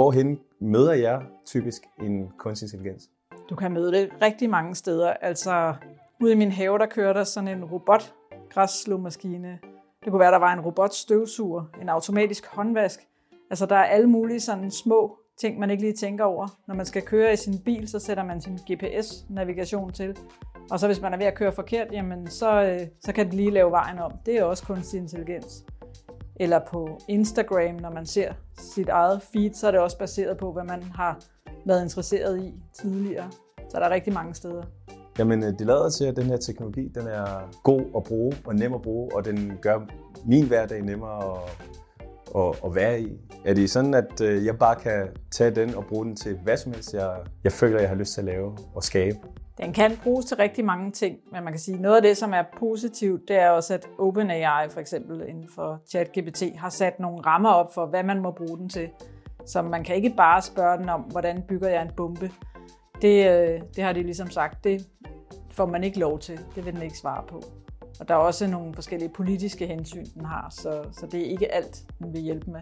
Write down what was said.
hvorhen møder jeg typisk en kunstig intelligens? Du kan møde det rigtig mange steder. Altså, ude i min have, der kører der sådan en robot græsslåmaskine. Det kunne være, der var en robot støvsuger, en automatisk håndvask. Altså, der er alle mulige sådan små ting, man ikke lige tænker over. Når man skal køre i sin bil, så sætter man sin GPS-navigation til. Og så hvis man er ved at køre forkert, jamen så, øh, så kan det lige lave vejen om. Det er også kunstig intelligens. Eller på Instagram, når man ser sit eget feed, så er det også baseret på, hvad man har været interesseret i tidligere. Så der er rigtig mange steder. Jamen, øh, det lader til, at den her teknologi den er god at bruge og nem at bruge, og den gør min hverdag nemmere at, at, at være i. Er det sådan, at øh, jeg bare kan tage den og bruge den til hvad som helst, jeg, jeg føler, jeg har lyst til at lave og skabe? Den kan bruges til rigtig mange ting, men man kan sige, at noget af det, som er positivt, det er også, at OpenAI for eksempel inden for ChatGPT har sat nogle rammer op for, hvad man må bruge den til. Så man kan ikke bare spørge den om, hvordan bygger jeg en bombe. Det, øh, det har de ligesom sagt, det får man ikke lov til. Det vil den ikke svare på. Og der er også nogle forskellige politiske hensyn, den har, så, så det er ikke alt, den vil hjælpe med.